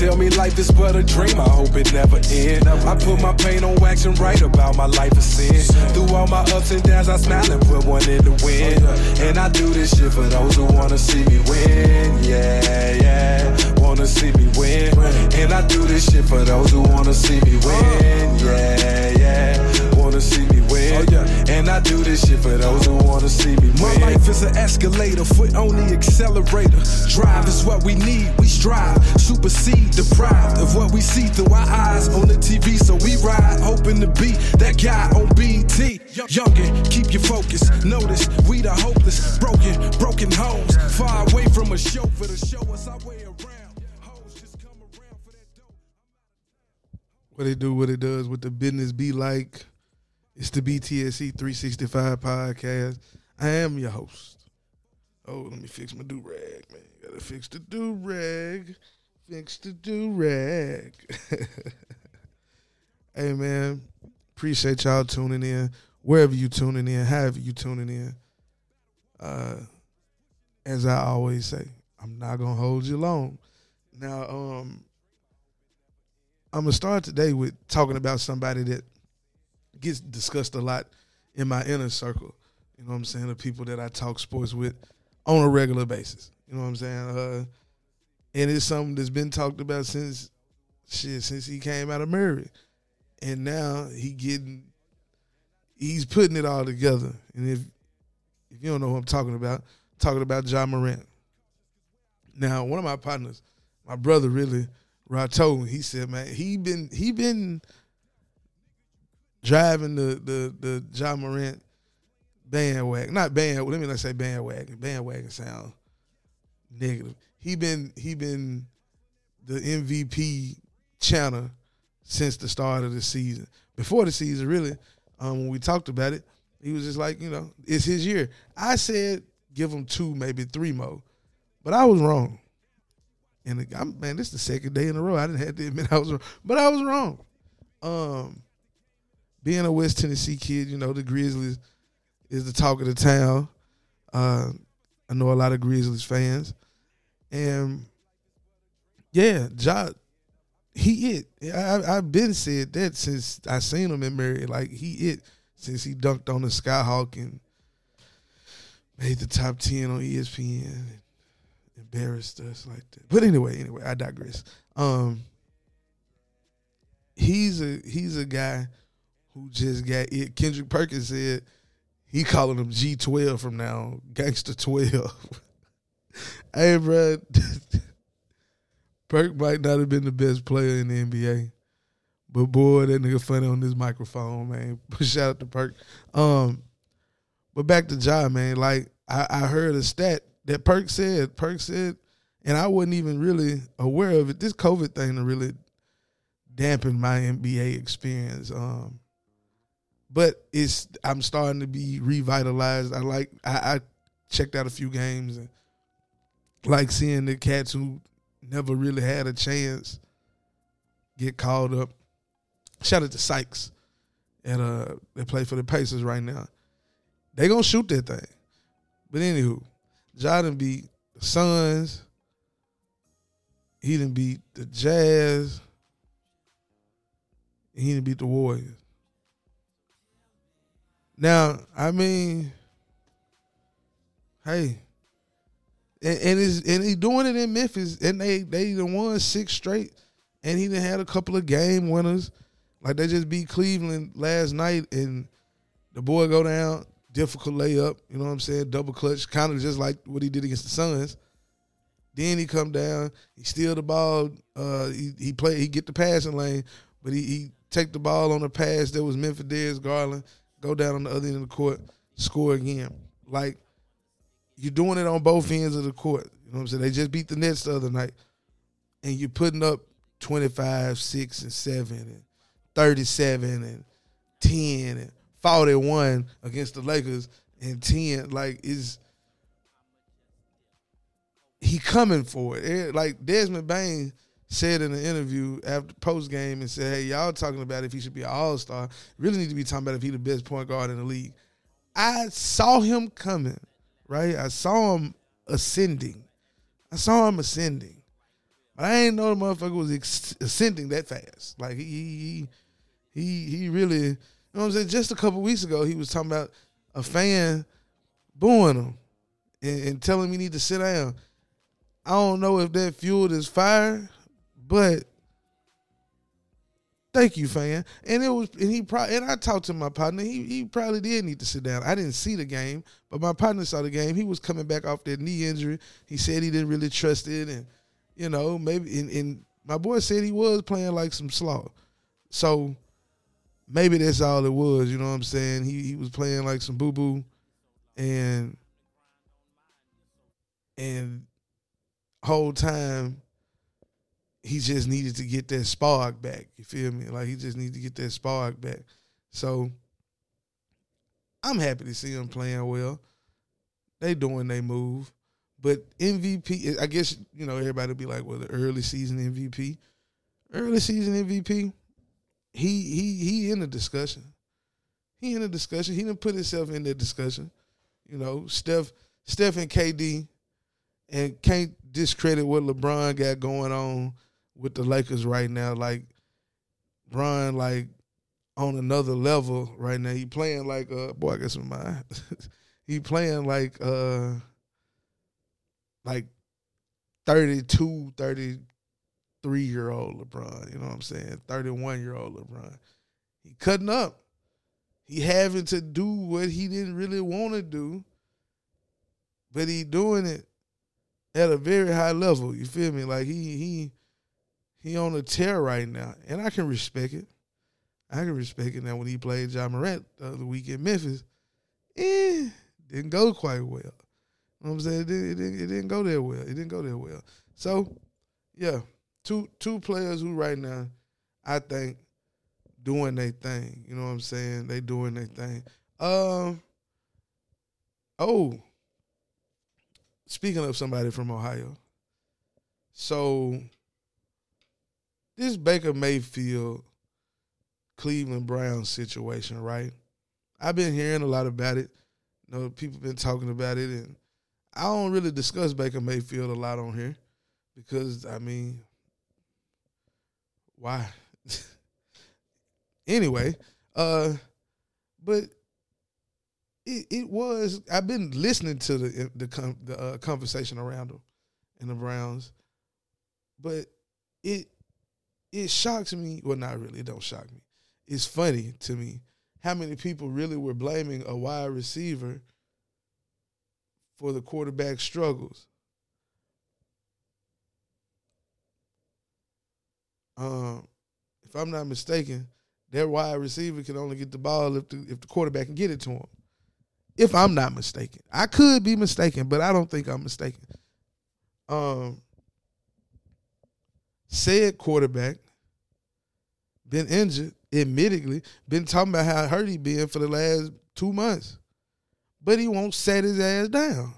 Tell me life is but a dream, I hope it never ends. I put my pain on wax and write about my life of sin. Through all my ups and downs, I smile and put one in the wind. And I do this shit for those who wanna see me win. Yeah, yeah, wanna see me win. And I do this shit for those who wanna see me win. Yeah, do this shit for those who wanna see me win. My life is an escalator, foot on the accelerator. Drive is what we need, we strive. Supersede, deprived of what we see through our eyes on the TV. So we ride, hoping to be that guy on BT. Youngin, keep your focus. Notice we the hopeless, broken, broken homes. Far away from a show for to show us our way around. Hoes just come around for that dope. what it do, what it does, what the business be like. It's the BTSE 365 podcast. I am your host. Oh, let me fix my do rag, man. Gotta fix the do rag. Fix the do rag. hey, man. Appreciate y'all tuning in. Wherever you tuning in, however you tuning in. Uh, as I always say, I'm not gonna hold you long. Now, um, I'm gonna start today with talking about somebody that gets discussed a lot in my inner circle. You know what I'm saying? The people that I talk sports with on a regular basis. You know what I'm saying? Uh, and it's something that's been talked about since shit since he came out of Murray, and now he getting he's putting it all together. And if if you don't know who I'm talking about, I'm talking about Ja Morant. Now, one of my partners, my brother, really, Rato, he said, man, he been he been driving the the the Ja Morant bandwagon, not band. Let me not say bandwagon. Bandwagon sound negative. He been he been the MVP channel since the start of the season. Before the season, really, um, when we talked about it, he was just like, you know, it's his year. I said give him two, maybe three more, but I was wrong. And I'm, man, this is the second day in a row. I didn't have to admit I was wrong, but I was wrong. Um, being a West Tennessee kid, you know, the Grizzlies is the talk of the town. Uh, I know a lot of Grizzlies fans, and yeah, Ja, he it. I, I've been said that since I seen him in Murray. Like he it since he dunked on the Skyhawk and made the top ten on ESPN. And embarrassed us like that. But anyway, anyway, I digress. Um, he's a he's a guy who just got it. Kendrick Perkins said he calling him G twelve from now, gangster twelve. hey, bro, Perk might not have been the best player in the NBA, but boy, that nigga funny on this microphone, man. Shout out to Perk. Um, but back to Ja, man. Like I, I heard a stat that Perk said. Perk said, and I wasn't even really aware of it. This COVID thing really dampened my NBA experience. Um, but it's I'm starting to be revitalized. I like I, I checked out a few games and like seeing the cats who never really had a chance get called up. Shout out to Sykes and uh they play for the Pacers right now. They gonna shoot that thing. But anywho, Jordan beat the Suns. He didn't beat the Jazz. He didn't beat the Warriors. Now, I mean, hey, and and, is, and he doing it in Memphis, and they they done won six straight, and he done had a couple of game winners, like they just beat Cleveland last night, and the boy go down, difficult layup, you know what I'm saying, double clutch, kind of just like what he did against the Suns. Then he come down, he steal the ball, uh, he he play, he get the passing lane, but he, he take the ball on the pass that was Memphis Darius Garland, go down on the other end of the court, score again. Like you're doing it on both ends of the court. You know what I'm saying? They just beat the Nets the other night. And you're putting up 25, 6, and 7, and 37, and 10, and 41 against the Lakers, and 10. Like, is he coming for it? Eh, Like, Desmond Bane said in an interview after post game and said, "Hey, y'all talking about if he should be an All Star? Really need to be talking about if he the best point guard in the league." I saw him coming, right? I saw him ascending. I saw him ascending, but I ain't know the motherfucker was ex- ascending that fast. Like he he he he really, you know what I'm saying? Just a couple weeks ago, he was talking about a fan booing him and, and telling him he need to sit down. I don't know if that fueled his fire, but thank you, fan. And it was, and he probably, and I talked to my partner. He he probably did need to sit down. I didn't see the game, but my partner saw the game. He was coming back off that knee injury. He said he didn't really trust it, and you know maybe. And, and my boy said he was playing like some slaw. So maybe that's all it was. You know what I'm saying? He he was playing like some boo boo, and and whole time he just needed to get that spark back. You feel me? Like he just needed to get that spark back. So I'm happy to see him playing well. They doing they move. But MVP, I guess, you know, everybody be like, well, the early season MVP. Early season MVP, he he he in the discussion. He in the discussion. He didn't put himself in the discussion. You know, Steph, Steph and KD, and can't discredit what LeBron got going on with the Lakers right now. Like Bron, like on another level right now. He playing like uh boy, I guess my mind. he playing like uh like 32, 33 year old LeBron. You know what I'm saying? 31 year old LeBron. He cutting up. He having to do what he didn't really want to do, but he doing it at a very high level. You feel me? Like he he he on a tear right now, and I can respect it. I can respect it. Now when he played Ja Morant the other week in Memphis, eh, didn't go quite well. You know what I'm saying? It didn't, it didn't, it didn't go there well. It didn't go there well. So, yeah, two two players who right now, I think, doing their thing. You know what I'm saying? They doing their thing. Um. Oh, speaking of somebody from Ohio, so this Baker Mayfield Cleveland Browns situation, right? I've been hearing a lot about it. You know, people been talking about it, and I don't really discuss Baker Mayfield a lot on here because I mean, why? anyway, uh, but it, it was. I've been listening to the the, the uh, conversation around him and the Browns, but it it shocks me. Well, not really. It don't shock me. It's funny to me how many people really were blaming a wide receiver for the quarterback struggles. Um, if I'm not mistaken, their wide receiver can only get the ball if the if the quarterback can get it to him. If I'm not mistaken, I could be mistaken, but I don't think I'm mistaken. Um, said quarterback been injured, admittedly, been talking about how hurt he been for the last two months. But he won't set his ass down.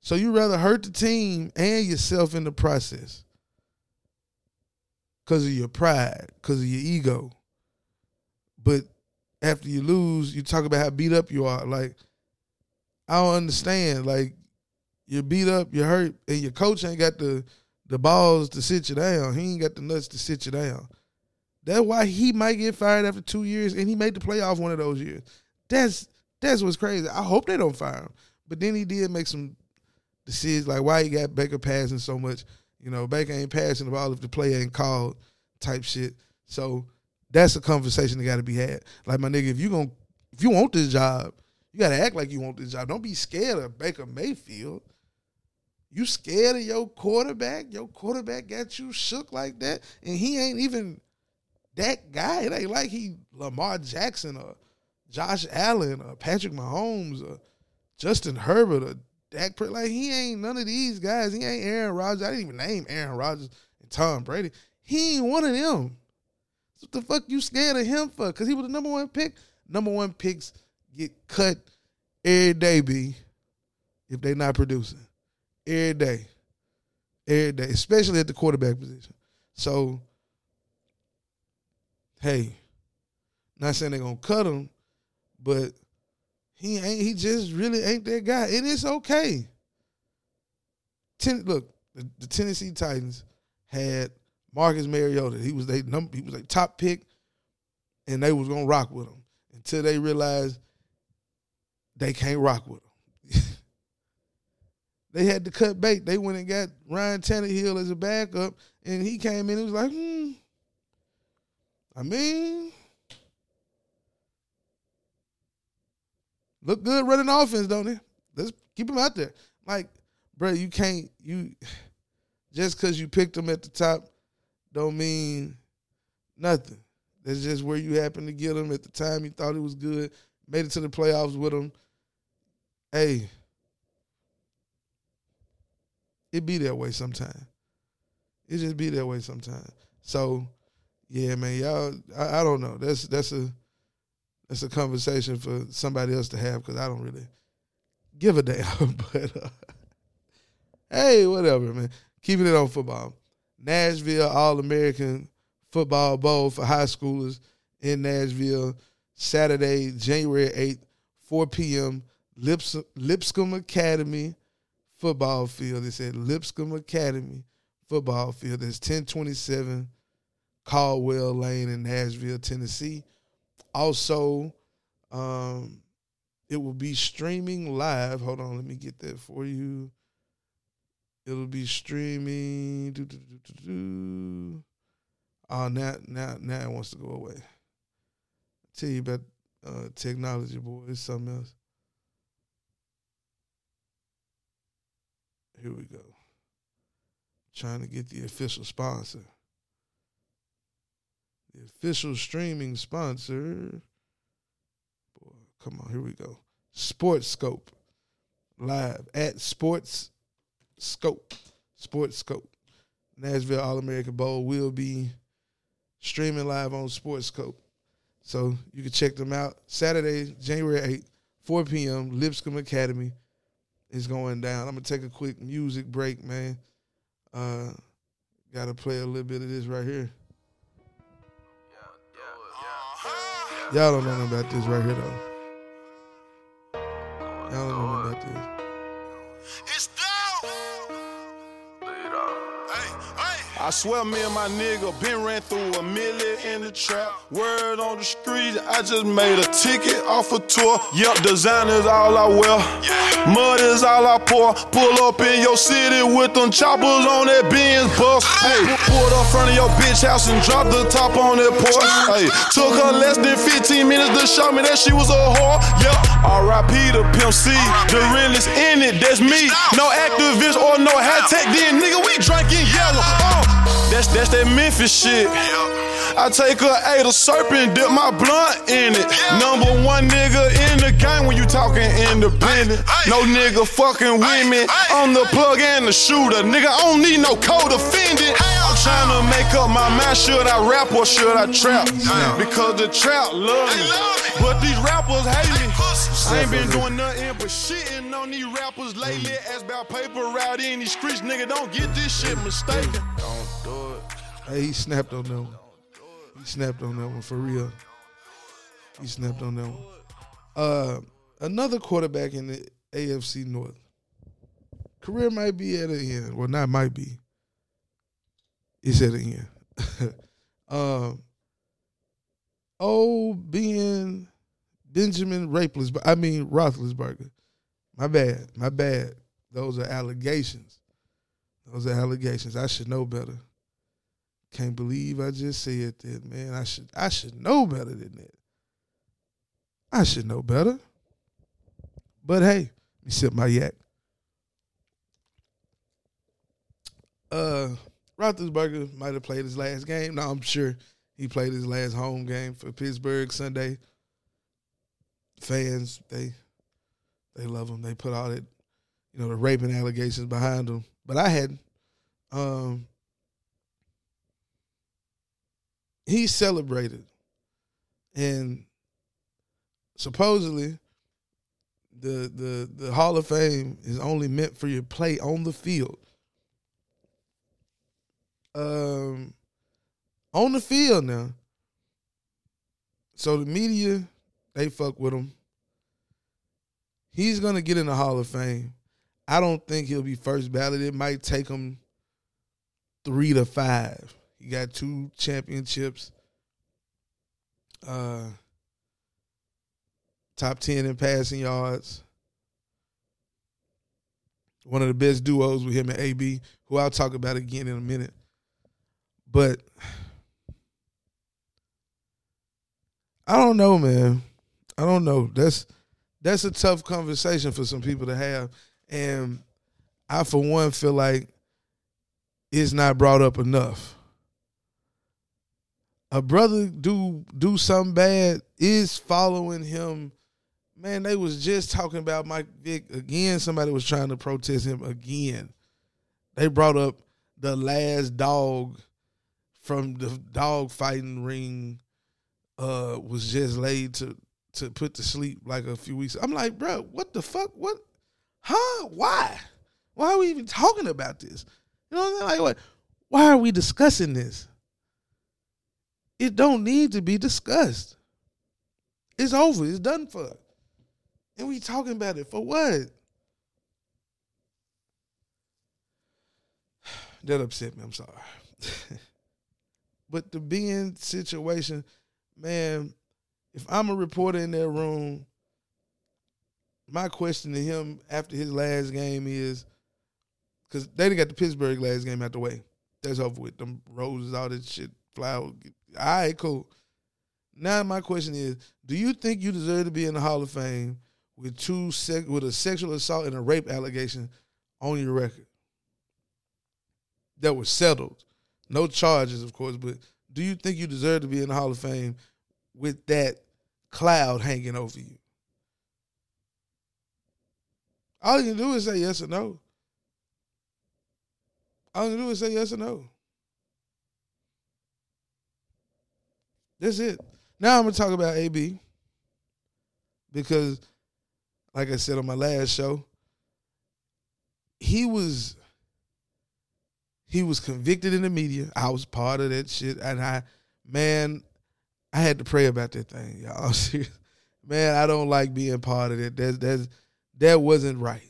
So you rather hurt the team and yourself in the process. Cause of your pride, cause of your ego. But after you lose, you talk about how beat up you are. Like, I don't understand. Like, you're beat up, you're hurt, and your coach ain't got the the balls to sit you down. He ain't got the nuts to sit you down. That's why he might get fired after two years, and he made the playoff one of those years. That's that's what's crazy. I hope they don't fire him. But then he did make some decisions like why he got Baker passing so much. You know, Baker ain't passing the ball if the play ain't called, type shit. So that's a conversation that got to be had. Like my nigga, if you going if you want this job, you got to act like you want this job. Don't be scared of Baker Mayfield. You scared of your quarterback? Your quarterback got you shook like that, and he ain't even that guy. It ain't like he Lamar Jackson or Josh Allen or Patrick Mahomes or Justin Herbert or Dak. Like he ain't none of these guys. He ain't Aaron Rodgers. I didn't even name Aaron Rodgers and Tom Brady. He ain't one of them. What the fuck you scared of him for? Because he was the number one pick. Number one picks get cut every day, B, if they not producing every day. every day, especially at the quarterback position. So, hey, not saying they're gonna cut him, but he ain't. He just really ain't that guy, and it's okay. Ten, look, the, the Tennessee Titans had Marcus Mariota. He was they number. He was a top pick, and they was gonna rock with him until they realized they can't rock with him. They had to cut bait. They went and got Ryan Tannehill as a backup, and he came in. and was like, hmm. I mean, look good running offense, don't they? Let's keep him out there. Like, bro, you can't you just because you picked him at the top don't mean nothing. That's just where you happen to get him at the time you thought it was good. Made it to the playoffs with him. Hey, it be that way sometimes. It just be that way sometimes. So, yeah, man, y'all, I, I don't know. That's that's a that's a conversation for somebody else to have because I don't really give a damn. but uh, hey, whatever, man. Keeping it on football. Nashville All American Football Bowl for high schoolers in Nashville, Saturday, January 8th, 4 p.m. Lips- Lipscomb Academy football field. They said Lipscomb Academy football field. That's 1027 Caldwell Lane in Nashville, Tennessee. Also, um, it will be streaming live. Hold on, let me get that for you. It'll be streaming. Do, do, do, do, do. Oh, now, now, now it wants to go away. tell you about uh, technology, boy. It's something else. Here we go. Trying to get the official sponsor. The official streaming sponsor. Boy, come on, here we go. Sports Scope. Live at Sports Scope. Sports Scope. Nashville All American Bowl will be streaming live on Sports Scope. So you can check them out. Saturday, January 8th, 4 p.m., Lipscomb Academy is going down. I'm gonna take a quick music break, man. Uh gotta play a little bit of this right here. Y'all don't know nothing about this right here though. Y'all don't know nothing about this. I swear me and my nigga been ran through a million in the trap. Word on the street, I just made a ticket off a tour. Yup, designer's all I wear. Mud is all I pour. Pull up in your city with them choppers on that Benz bus. Hey, pulled up front of your bitch house and dropped the top on that porch. Hey, took her less than 15 minutes to show me that she was a whore. R.I.P. to Pimp C. The realest in it, that's me. No activist or no hat tech, then nigga, we drinking yellow. Uh, that's that's that Memphis shit. I take a eight, a serpent, dip my blunt in it. Number one nigga in the game when you talking independent. No nigga fucking with me. I'm the plug and the shooter. Nigga, I don't need no co-defendant. I'm trying to make up my mind. Should I rap or should I trap? Because the trap love me. But these rappers hate me. I ain't been doing nothing but shitting on these rappers lately. Ask about paper out in these streets. Nigga, don't get this shit mistaken. Don't do it. Hey, he snapped on. He snapped on that one for real. He snapped on that one. Uh, another quarterback in the AFC North. Career might be at an end. Well, not might be. It's at an end. um, oh, being Benjamin Rapeless, but I mean Roethlisberger. My bad. My bad. Those are allegations. Those are allegations. I should know better. Can't believe I just said that, man. I should I should know better than that. I should know better. But hey, let me sip my yak. Uh Roethlisberger might have played his last game. Now I'm sure he played his last home game for Pittsburgh Sunday. Fans, they they love him. They put all that, you know, the raping allegations behind him. But I hadn't. Um, he celebrated, and supposedly, the the the Hall of Fame is only meant for your play on the field. Um, on the field now. So the media, they fuck with him. He's gonna get in the Hall of Fame. I don't think he'll be first ballot. It might take him three to five. Got two championships. Uh, top ten in passing yards. One of the best duos with him and AB, who I'll talk about again in a minute. But I don't know, man. I don't know. That's that's a tough conversation for some people to have. And I for one feel like it's not brought up enough. A brother do do something bad is following him. Man, they was just talking about Mike Vick again. Somebody was trying to protest him again. They brought up the last dog from the dog fighting ring uh was just laid to to put to sleep like a few weeks. I'm like, bro, what the fuck? What? Huh? Why? Why are we even talking about this? You know what I'm saying? Like, what? Why are we discussing this? It don't need to be discussed. It's over. It's done for. And we talking about it for what? That upset me. I'm sorry. but the being situation, man, if I'm a reporter in that room, my question to him after his last game is because they got the Pittsburgh last game out the way. That's over with. Them roses, all that shit, flowers. All right, cool. Now my question is, do you think you deserve to be in the Hall of Fame with two sec- with a sexual assault and a rape allegation on your record? That was settled. No charges, of course, but do you think you deserve to be in the Hall of Fame with that cloud hanging over you? All you can do is say yes or no. All you can do is say yes or no. That's it. Now I'm gonna talk about AB because, like I said on my last show, he was he was convicted in the media. I was part of that shit, and I, man, I had to pray about that thing, y'all. man, I don't like being part of it. That's that's that wasn't right.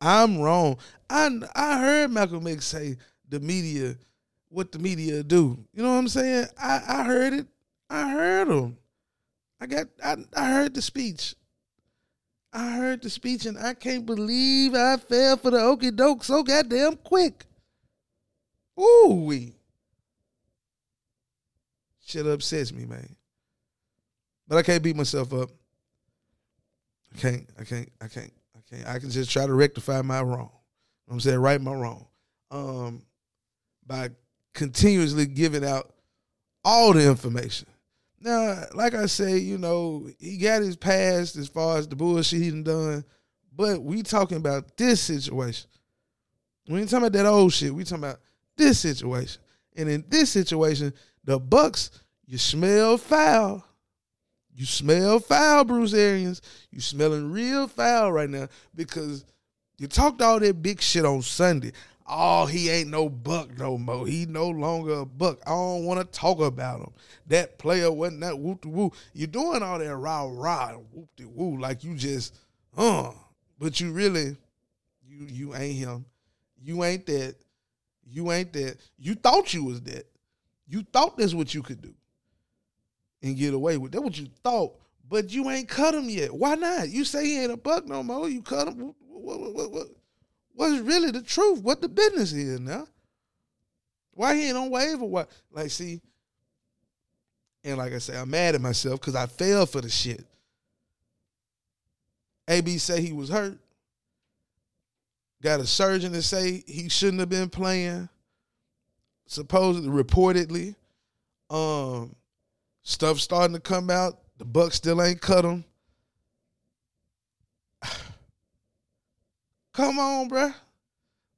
I'm wrong. I I heard Malcolm X say the media, what the media do. You know what I'm saying? I I heard it. I heard him. I got I I heard the speech. I heard the speech and I can't believe I fell for the okey doke so goddamn quick. Ooh wee. Shit upsets me, man. But I can't beat myself up. I can't, I can't, I can't, I can't. I can just try to rectify my wrong. I'm saying right my wrong. Um by continuously giving out all the information. Now, like I say, you know, he got his past as far as the bullshit he done done, but we talking about this situation. We ain't talking about that old shit. We talking about this situation. And in this situation, the Bucks, you smell foul. You smell foul, Bruce Arians. You smelling real foul right now because you talked all that big shit on Sunday. Oh, he ain't no buck no more. He no longer a buck. I don't want to talk about him. That player wasn't that whoop de woo. You're doing all that rah rah whoop de woo like you just uh, but you really you you ain't him. You ain't that. You ain't that. You thought you was that. You thought that's what you could do and get away with. That's what you thought, but you ain't cut him yet. Why not? You say he ain't a buck no more. You cut him. What, what, what, what, what's really the truth? What the business is now? Why he ain't on waiver? What? Like, see, and like I say, I'm mad at myself because I fell for the shit. AB say he was hurt. Got a surgeon to say he shouldn't have been playing. Supposedly, reportedly, um, stuff starting to come out. The Bucks still ain't cut him. Come on, bruh.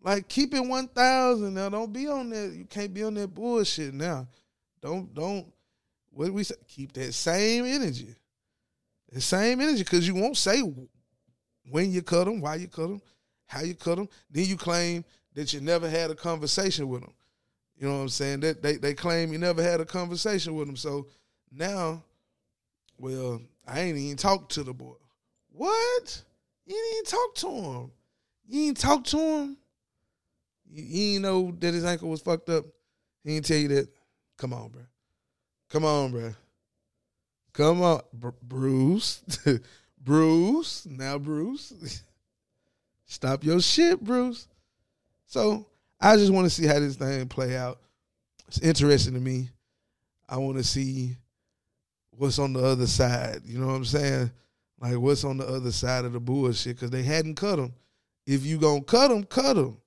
Like keep it one thousand now. Don't be on that. You can't be on that bullshit now. Don't don't. What we say? Keep that same energy. The same energy, because you won't say when you cut them, why you cut them, how you cut them. Then you claim that you never had a conversation with them. You know what I'm saying? That they, they claim you never had a conversation with them. So now, well, I ain't even talked to the boy. What? You even talk to him. You ain't talk to him. You, ain't know that his ankle was fucked up. He ain't tell you that. Come on, bro. Come on, bro. Come on, Br- Bruce. Bruce. Now, Bruce. Stop your shit, Bruce. So I just want to see how this thing play out. It's interesting to me. I want to see what's on the other side. You know what I'm saying? Like what's on the other side of the bullshit? Because they hadn't cut him. If you gonna cut him, cut him.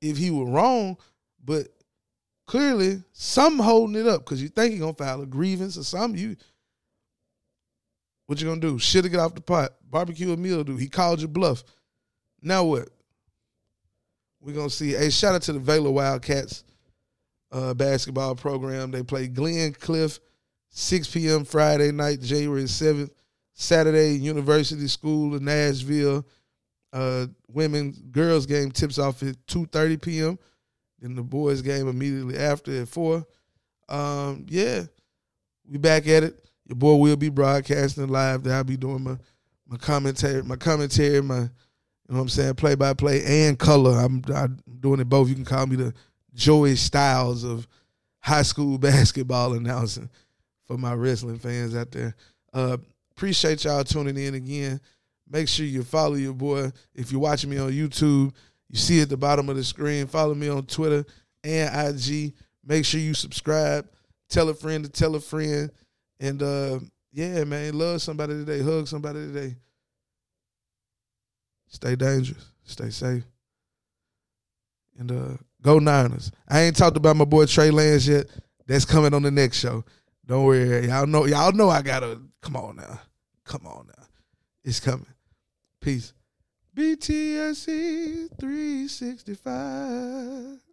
If he was wrong, but clearly some holding it up because you think he gonna file a grievance or something. You what you gonna do? Shit to get off the pot. Barbecue a meal do. He called you bluff. Now what? We're gonna see. Hey, shout out to the Vela Wildcats uh, basketball program. They play Glencliff, 6 p.m. Friday night, January 7th. Saturday, University School in Nashville. Uh, women girls game tips off at 2:30 p.m. Then the boys game immediately after at four. Um, yeah, we back at it. Your boy will be broadcasting live. That I'll be doing my my commentary, my commentary, my you know what I'm saying, play by play and color. I'm, I'm doing it both. You can call me the Joey Styles of high school basketball announcing for my wrestling fans out there. Uh, appreciate y'all tuning in again. Make sure you follow your boy. If you're watching me on YouTube, you see at the bottom of the screen. Follow me on Twitter and IG. Make sure you subscribe. Tell a friend to tell a friend. And uh, yeah, man, love somebody today. Hug somebody today. Stay dangerous. Stay safe. And uh, go Niners. I ain't talked about my boy Trey Lance yet. That's coming on the next show. Don't worry. Y'all know y'all know I gotta come on now. Come on now. It's coming. Peace. BTSC 365.